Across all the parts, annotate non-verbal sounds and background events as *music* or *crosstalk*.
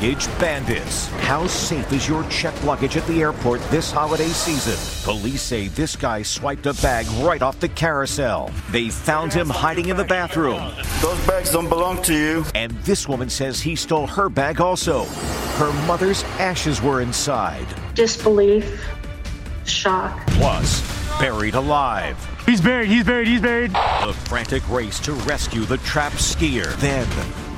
Baggage bandits. How safe is your checked luggage at the airport this holiday season? Police say this guy swiped a bag right off the carousel. They found him hiding in the bathroom. Those bags don't belong to you. And this woman says he stole her bag also. Her mother's ashes were inside. Disbelief, shock. Plus, buried alive. He's buried, he's buried, he's buried. The frantic race to rescue the trapped skier. Then,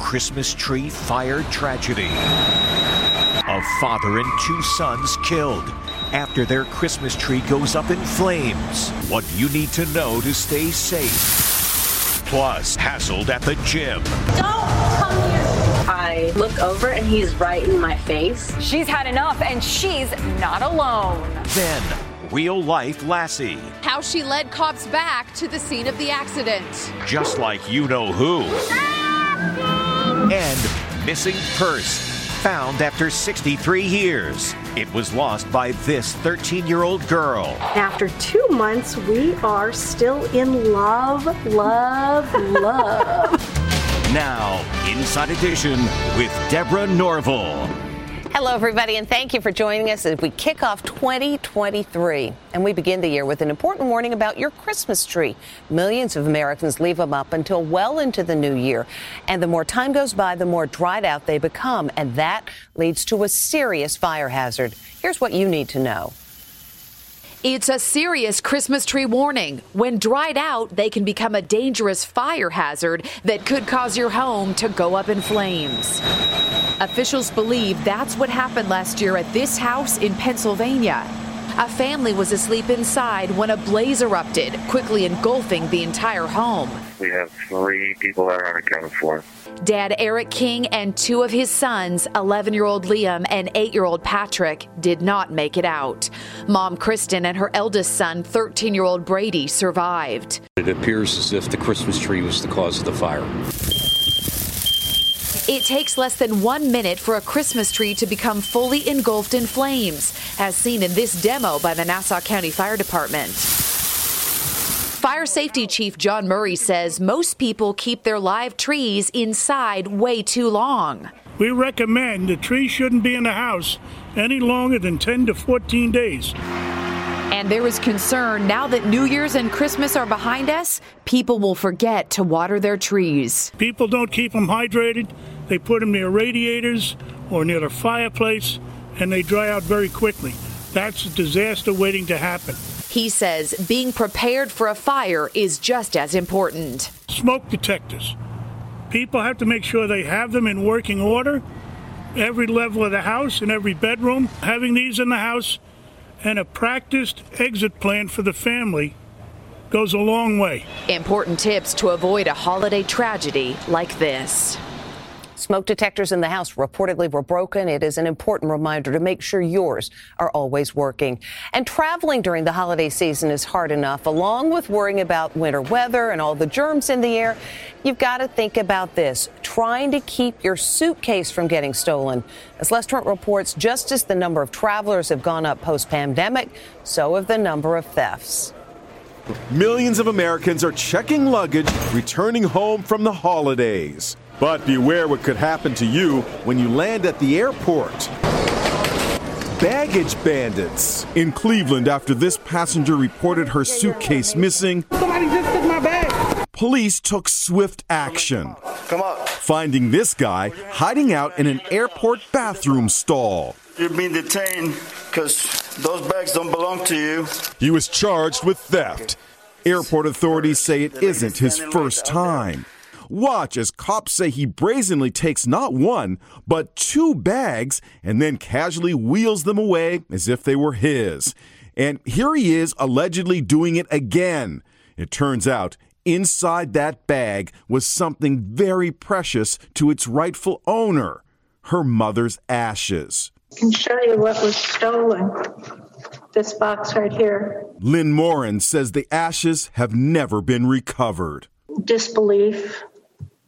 Christmas tree fire tragedy. A father and two sons killed after their Christmas tree goes up in flames. What you need to know to stay safe. Plus, hassled at the gym. Don't come here. I look over and he's right in my face. She's had enough and she's not alone. Then, real life Lassie. How she led cops back to the scene of the accident. Just like you know who. And missing purse. Found after 63 years. It was lost by this 13 year old girl. After two months, we are still in love, love, love. *laughs* Now, Inside Edition with Deborah Norville. Hello, everybody, and thank you for joining us as we kick off 2023. And we begin the year with an important warning about your Christmas tree. Millions of Americans leave them up until well into the new year. And the more time goes by, the more dried out they become. And that leads to a serious fire hazard. Here's what you need to know. It's a serious Christmas tree warning. When dried out, they can become a dangerous fire hazard that could cause your home to go up in flames. Officials believe that's what happened last year at this house in Pennsylvania. A family was asleep inside when a blaze erupted, quickly engulfing the entire home. We have three people that are unaccounted for. Dad Eric King and two of his sons, 11 year old Liam and 8 year old Patrick, did not make it out. Mom Kristen and her eldest son, 13 year old Brady, survived. It appears as if the Christmas tree was the cause of the fire. It takes less than one minute for a Christmas tree to become fully engulfed in flames, as seen in this demo by the Nassau County Fire Department. Fire Safety Chief John Murray says most people keep their live trees inside way too long. We recommend the tree shouldn't be in the house any longer than 10 to 14 days. And there is concern now that New Year's and Christmas are behind us, people will forget to water their trees. People don't keep them hydrated. They put them near radiators or near the fireplace, and they dry out very quickly. That's a disaster waiting to happen. He says being prepared for a fire is just as important. Smoke detectors. People have to make sure they have them in working order. Every level of the house, and every bedroom, having these in the house, and a practiced exit plan for the family goes a long way. Important tips to avoid a holiday tragedy like this. Smoke detectors in the house reportedly were broken. It is an important reminder to make sure yours are always working. And traveling during the holiday season is hard enough, along with worrying about winter weather and all the germs in the air. You've got to think about this trying to keep your suitcase from getting stolen. As Les Trent reports, just as the number of travelers have gone up post pandemic, so have the number of thefts. Millions of Americans are checking luggage returning home from the holidays. But beware what could happen to you when you land at the airport. Baggage bandits in Cleveland after this passenger reported her suitcase missing. Somebody just took my bag. Police took swift action. Come on. Finding this guy hiding out in an airport bathroom stall. You're being detained because those bags don't belong to you. He was charged with theft. Airport authorities say it isn't his first time. Watch as cops say he brazenly takes not one, but two bags and then casually wheels them away as if they were his. And here he is allegedly doing it again. It turns out inside that bag was something very precious to its rightful owner her mother's ashes. I can show you what was stolen. This box right here. Lynn Morin says the ashes have never been recovered. Disbelief,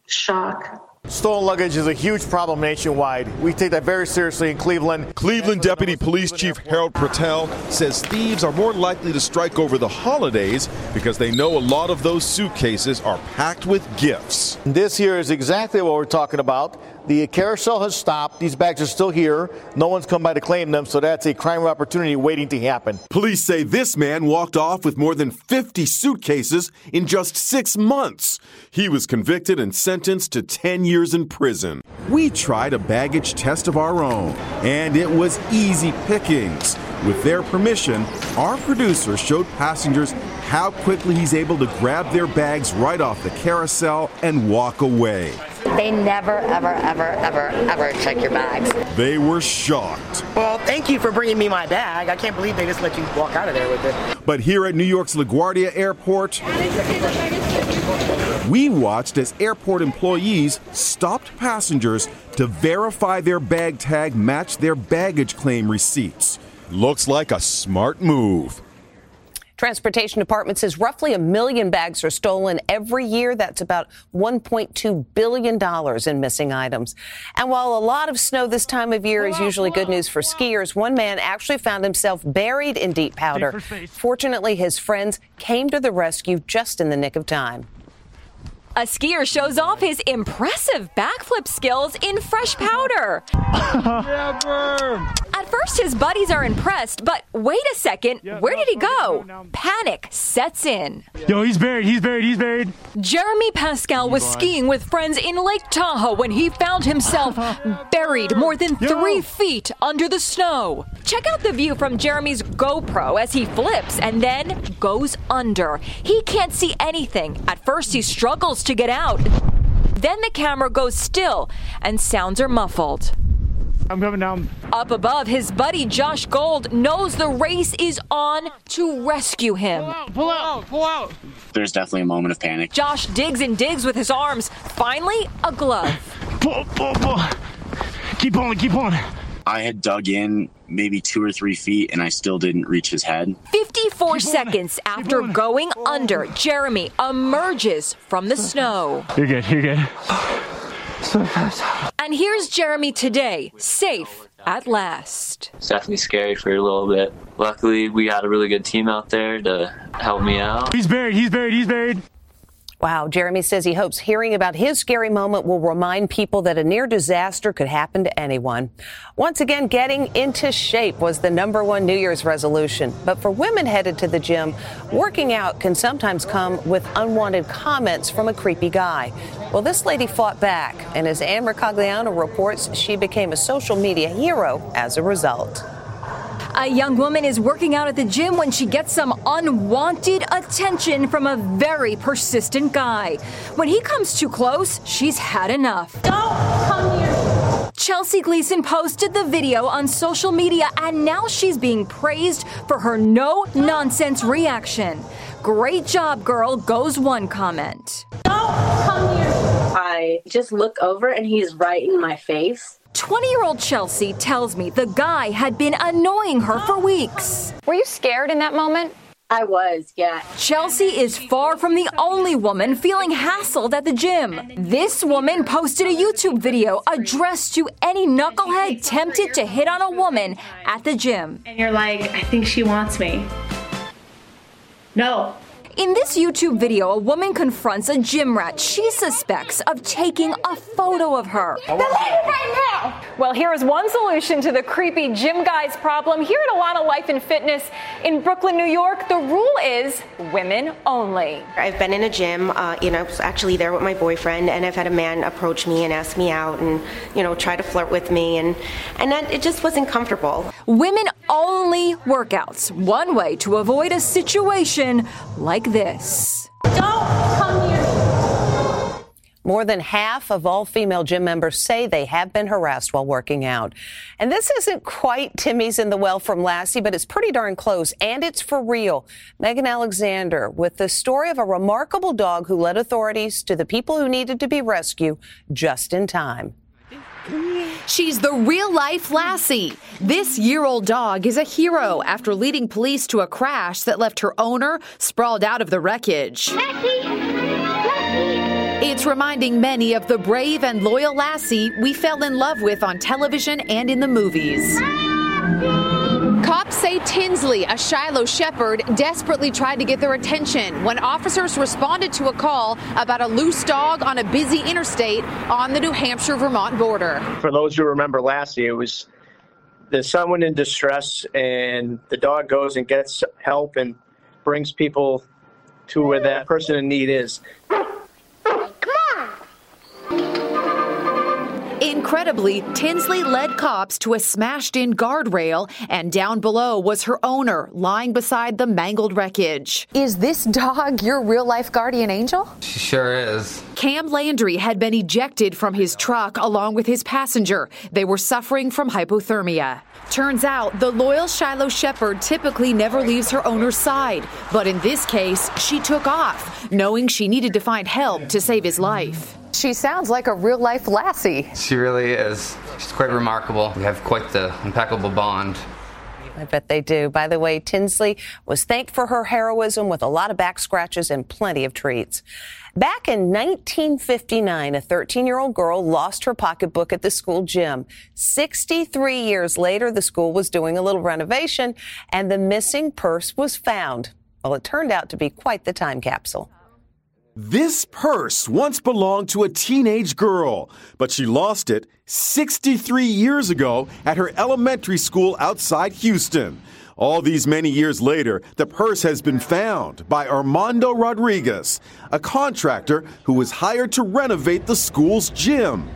shock. Stolen luggage is a huge problem nationwide. We take that very seriously in Cleveland. Cleveland Deputy Police Chief Harold Patel says thieves are more likely to strike over the holidays because they know a lot of those suitcases are packed with gifts. This here is exactly what we're talking about. The carousel has stopped. These bags are still here. No one's come by to claim them, so that's a crime opportunity waiting to happen. Police say this man walked off with more than 50 suitcases in just six months. He was convicted and sentenced to 10 years in prison. We tried a baggage test of our own, and it was easy pickings. With their permission, our producer showed passengers how quickly he's able to grab their bags right off the carousel and walk away. They never, ever, ever, ever, ever check your bags. They were shocked. Well, thank you for bringing me my bag. I can't believe they just let you walk out of there with it. But here at New York's LaGuardia Airport, we watched as airport employees stopped passengers to verify their bag tag matched their baggage claim receipts. Looks like a smart move. Transportation Department says roughly a million bags are stolen every year. That's about $1.2 billion in missing items. And while a lot of snow this time of year is usually good news for skiers, one man actually found himself buried in deep powder. Fortunately, his friends came to the rescue just in the nick of time. A skier shows off his impressive backflip skills in fresh powder. *laughs* At first, his buddies are impressed, but wait a second, where did he go? Panic sets in. Yo, he's buried, he's buried, he's buried. Jeremy Pascal was skiing with friends in Lake Tahoe when he found himself *laughs* buried more than three feet under the snow. Check out the view from Jeremy's GoPro as he flips and then goes under. He can't see anything. At first, he struggles to get out. Then the camera goes still and sounds are muffled. I'm coming down. Up above, his buddy Josh Gold knows the race is on to rescue him. Pull out, pull out, pull out. There's definitely a moment of panic. Josh digs and digs with his arms. Finally, a glove. Pull, pull, pull. Keep pulling, keep pulling. I had dug in maybe two or three feet and I still didn't reach his head. 54 seconds after going under, Jeremy emerges from the snow. You're good, you're good. And here's Jeremy today, safe at last. It's definitely scary for a little bit. Luckily, we had a really good team out there to help me out. He's buried, he's buried, he's buried. Wow. Jeremy says he hopes hearing about his scary moment will remind people that a near disaster could happen to anyone. Once again, getting into shape was the number one New Year's resolution. But for women headed to the gym, working out can sometimes come with unwanted comments from a creepy guy. Well, this lady fought back, and as Ann Mercogliano reports, she became a social media hero as a result. A young woman is working out at the gym when she gets some unwanted attention from a very persistent guy. When he comes too close, she's had enough. Don't come near Chelsea Gleason posted the video on social media and now she's being praised for her no nonsense reaction. Great job, girl, goes one comment. Don't come near I I just look over and he's right in my face. 20 year old Chelsea tells me the guy had been annoying her for weeks. Were you scared in that moment? I was, yeah. Chelsea is far from the only woman feeling hassled at the gym. This woman posted a YouTube video addressed to any knucklehead tempted to hit on a woman at the gym. And you're like, I think she wants me. No. In this YouTube video, a woman confronts a gym rat she suspects of taking a photo of her. right now. Well, here is one solution to the creepy gym guys problem. Here at Alana Life and Fitness in Brooklyn, New York, the rule is women only. I've been in a gym, uh, you know, I was actually there with my boyfriend, and I've had a man approach me and ask me out and, you know, try to flirt with me, and, and that, it just wasn't comfortable. Women only workouts, one way to avoid a situation like this. Don't come near me. More than half of all female gym members say they have been harassed while working out. And this isn't quite Timmy's in the well from Lassie, but it's pretty darn close, and it's for real. Megan Alexander with the story of a remarkable dog who led authorities to the people who needed to be rescued just in time. She's the real life Lassie. This year old dog is a hero after leading police to a crash that left her owner sprawled out of the wreckage. It's reminding many of the brave and loyal Lassie we fell in love with on television and in the movies. Cops say Tinsley, a Shiloh shepherd, desperately tried to get their attention when officers responded to a call about a loose dog on a busy interstate on the New Hampshire Vermont border. For those who remember Lassie, it was there's someone in distress, and the dog goes and gets help and brings people to where that person in need is. Incredibly, Tinsley led cops to a smashed in guardrail, and down below was her owner lying beside the mangled wreckage. Is this dog your real life guardian angel? She sure is. Cam Landry had been ejected from his truck along with his passenger. They were suffering from hypothermia. Turns out the loyal Shiloh Shepherd typically never leaves her owner's side, but in this case, she took off, knowing she needed to find help to save his life. She sounds like a real life lassie. She really is. She's quite remarkable. We have quite the impeccable bond. I bet they do. By the way, Tinsley was thanked for her heroism with a lot of back scratches and plenty of treats. Back in 1959, a 13 year old girl lost her pocketbook at the school gym. 63 years later, the school was doing a little renovation and the missing purse was found. Well, it turned out to be quite the time capsule. This purse once belonged to a teenage girl, but she lost it 63 years ago at her elementary school outside Houston. All these many years later, the purse has been found by Armando Rodriguez, a contractor who was hired to renovate the school's gym.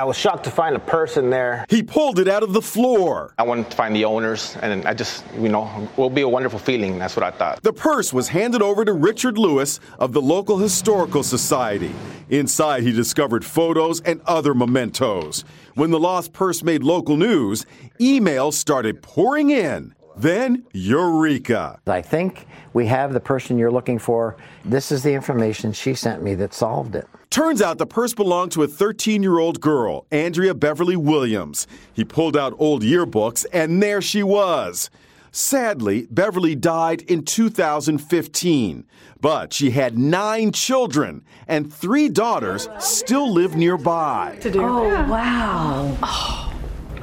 I was shocked to find a purse in there. He pulled it out of the floor. I wanted to find the owners, and I just, you know, it will be a wonderful feeling. That's what I thought. The purse was handed over to Richard Lewis of the local historical society. Inside, he discovered photos and other mementos. When the lost purse made local news, emails started pouring in. Then, Eureka. I think we have the person you're looking for. This is the information she sent me that solved it. Turns out the purse belonged to a 13 year old girl, Andrea Beverly Williams. He pulled out old yearbooks, and there she was. Sadly, Beverly died in 2015, but she had nine children, and three daughters still live nearby. Oh, wow.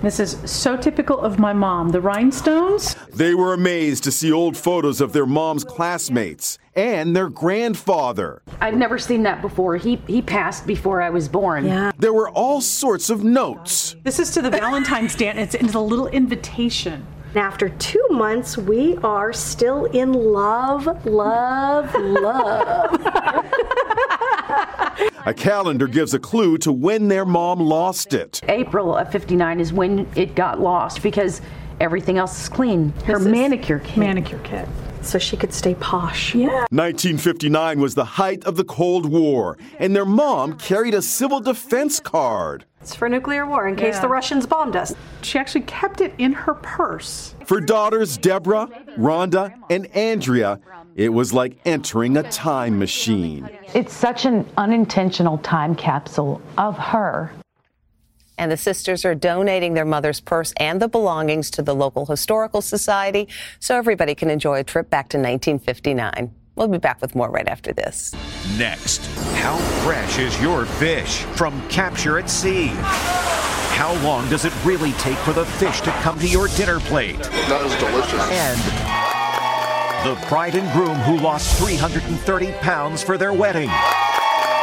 This is so typical of my mom. The rhinestones? They were amazed to see old photos of their mom's classmates and their grandfather. I've never seen that before. He he passed before I was born. Yeah. There were all sorts of notes. This is to the Valentine's Day, and it's, it's a little invitation. After two months, we are still in love, love, love. *laughs* A calendar gives a clue to when their mom lost it. April of 59 is when it got lost because everything else is clean. Her This manicure kit. Manicure kit. So she could stay posh. Yeah. 1959 was the height of the Cold War, and their mom carried a civil defense card. It's for nuclear war in case Yeah. the Russians bombed us. She actually kept it in her purse. For daughters Deborah, Rhonda, and Andrea, It was like entering a time machine. It's such an unintentional time capsule of her. And the sisters are donating their mother's purse and the belongings to the local historical society so everybody can enjoy a trip back to 1959. We'll be back with more right after this. Next, how fresh is your fish from capture at sea? How long does it really take for the fish to come to your dinner plate? That is delicious. And the bride and groom who lost 330 pounds for their wedding.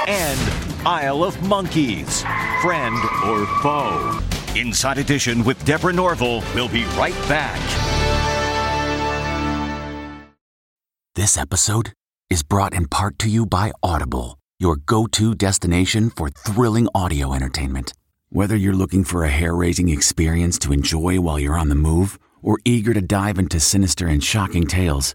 And Isle of Monkeys, friend or foe. Inside Edition with Deborah Norville. We'll be right back. This episode is brought in part to you by Audible, your go to destination for thrilling audio entertainment. Whether you're looking for a hair raising experience to enjoy while you're on the move or eager to dive into sinister and shocking tales,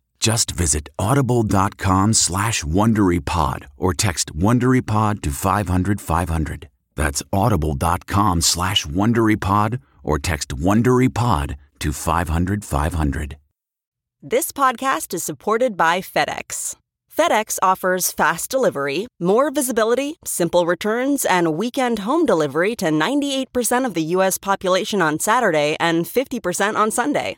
Just visit audible.com slash WonderyPod or text WonderyPod to 500 500. That's audible.com slash WonderyPod or text WonderyPod to 500 500. This podcast is supported by FedEx. FedEx offers fast delivery, more visibility, simple returns, and weekend home delivery to 98% of the U.S. population on Saturday and 50% on Sunday.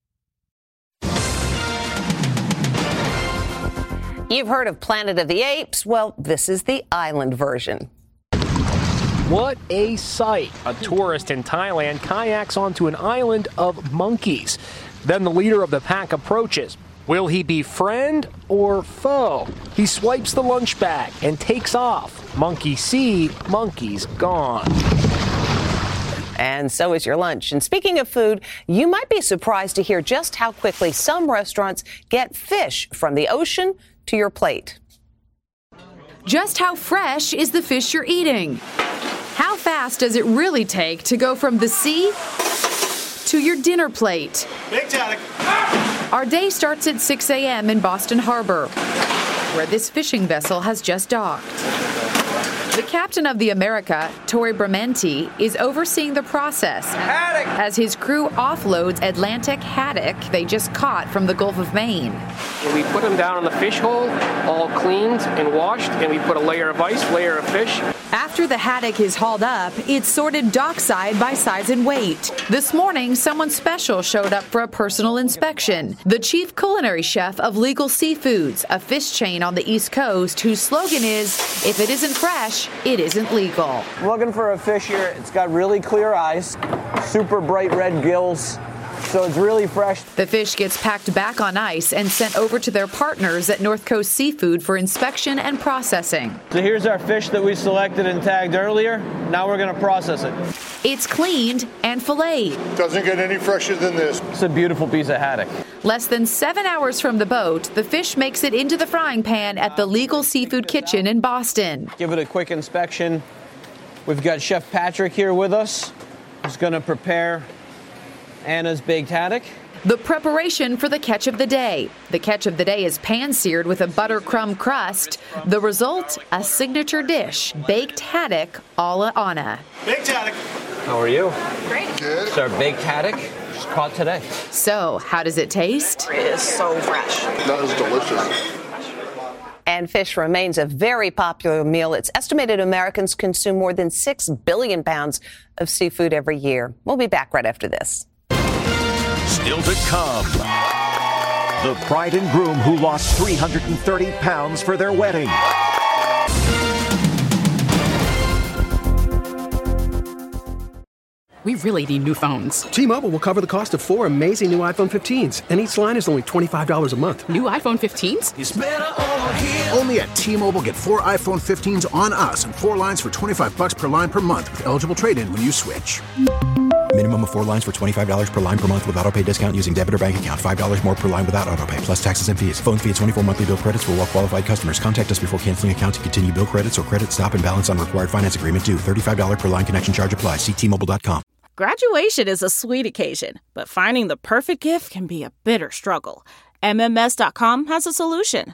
You've heard of Planet of the Apes? Well, this is the island version. What a sight! A tourist in Thailand kayaks onto an island of monkeys. Then the leader of the pack approaches. Will he be friend or foe? He swipes the lunch bag and takes off. Monkey see, monkey's gone. And so is your lunch. And speaking of food, you might be surprised to hear just how quickly some restaurants get fish from the ocean to your plate. Just how fresh is the fish you're eating? How fast does it really take to go from the sea to your dinner plate? Big Taddock. Our day starts at 6 a.m. in Boston Harbor, where this fishing vessel has just docked. The captain of the America, Tori Bramenti, is overseeing the process as his crew offloads Atlantic haddock they just caught from the Gulf of Maine. We put them down in the fish hole, all cleaned and washed, and we put a layer of ice, layer of fish. After the haddock is hauled up, it's sorted dockside by size and weight. This morning, someone special showed up for a personal inspection. The chief culinary chef of Legal Seafoods, a fish chain on the East Coast whose slogan is if it isn't fresh, it isn't legal. Looking for a fish here. It's got really clear eyes, super bright red gills. So it's really fresh. The fish gets packed back on ice and sent over to their partners at North Coast Seafood for inspection and processing. So here's our fish that we selected and tagged earlier. Now we're going to process it. It's cleaned and filleted. Doesn't get any fresher than this. It's a beautiful piece of haddock. Less than seven hours from the boat, the fish makes it into the frying pan at the Legal Seafood Kitchen in Boston. Give it a quick inspection. We've got Chef Patrick here with us, who's going to prepare Anna's baked haddock. The preparation for the catch of the day. The catch of the day is pan seared with a buttercrumb crust. The result, a signature dish, baked haddock a la Anna. Baked haddock. How are you? Great. Good. It's our baked haddock, just caught today. So, how does it taste? It is so fresh. That is delicious. And fish remains a very popular meal. It's estimated Americans consume more than 6 billion pounds of seafood every year. We'll be back right after this. Still to come. The bride and groom who lost 330 pounds for their wedding. We really need new phones. T-Mobile will cover the cost of four amazing new iPhone 15s, and each line is only $25 a month. New iPhone 15s? Only at T-Mobile get four iPhone 15s on us and four lines for 25 bucks per line per month with eligible trade-in when you switch. Minimum of four lines for $25 per line per month with auto pay discount using debit or bank account. $5 more per line without auto pay, plus taxes and fees. Phone fee at 24 monthly bill credits for well qualified customers. Contact us before canceling account to continue bill credits or credit stop and balance on required finance agreement due. $35 per line connection charge apply. Ctmobile.com. Graduation is a sweet occasion, but finding the perfect gift can be a bitter struggle. MMS.com has a solution.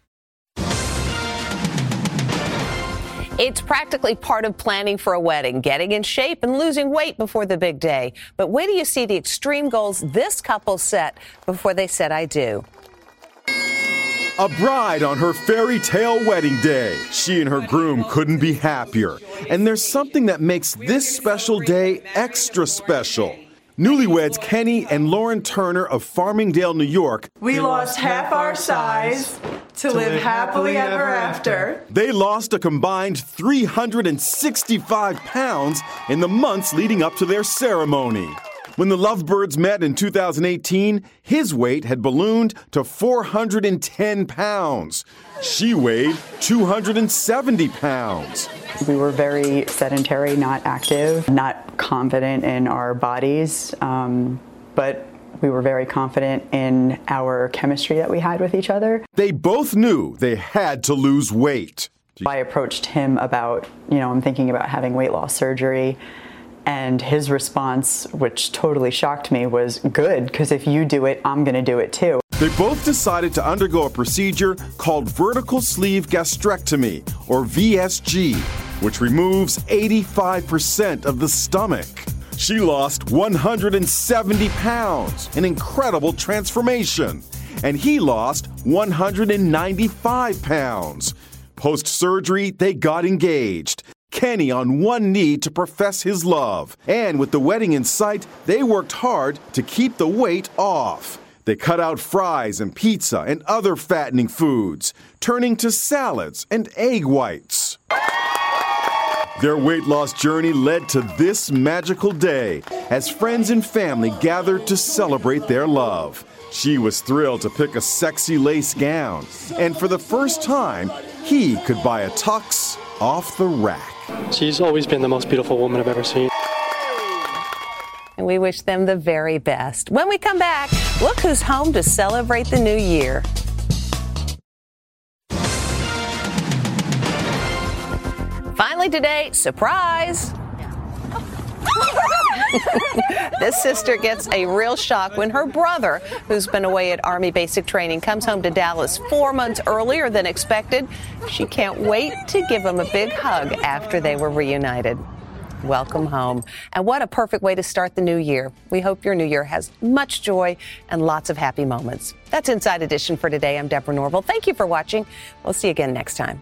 It's practically part of planning for a wedding, getting in shape and losing weight before the big day. But wait till you see the extreme goals this couple set before they said I do. A bride on her fairy tale wedding day. She and her groom couldn't be happier. And there's something that makes this special day extra special. Newlyweds Kenny and Lauren Turner of Farmingdale, New York. We lost half our size to live happily ever after. They lost a combined 365 pounds in the months leading up to their ceremony. When the Lovebirds met in 2018, his weight had ballooned to 410 pounds. She weighed 270 pounds. We were very sedentary, not active, not confident in our bodies, um, but we were very confident in our chemistry that we had with each other. They both knew they had to lose weight. I approached him about, you know, I'm thinking about having weight loss surgery. And his response, which totally shocked me, was good, because if you do it, I'm going to do it too. They both decided to undergo a procedure called vertical sleeve gastrectomy, or VSG, which removes 85% of the stomach. She lost 170 pounds, an incredible transformation. And he lost 195 pounds. Post surgery, they got engaged. Kenny on one knee to profess his love. And with the wedding in sight, they worked hard to keep the weight off. They cut out fries and pizza and other fattening foods, turning to salads and egg whites. Their weight loss journey led to this magical day as friends and family gathered to celebrate their love. She was thrilled to pick a sexy lace gown, and for the first time, he could buy a tux off the rack. She's always been the most beautiful woman I've ever seen. And we wish them the very best. When we come back, look who's home to celebrate the new year. Finally today, surprise! *laughs* this sister gets a real shock when her brother, who's been away at Army basic training, comes home to Dallas four months earlier than expected. She can't wait to give him a big hug after they were reunited. Welcome home. And what a perfect way to start the new year. We hope your new year has much joy and lots of happy moments. That's Inside Edition for today. I'm Deborah Norville. Thank you for watching. We'll see you again next time.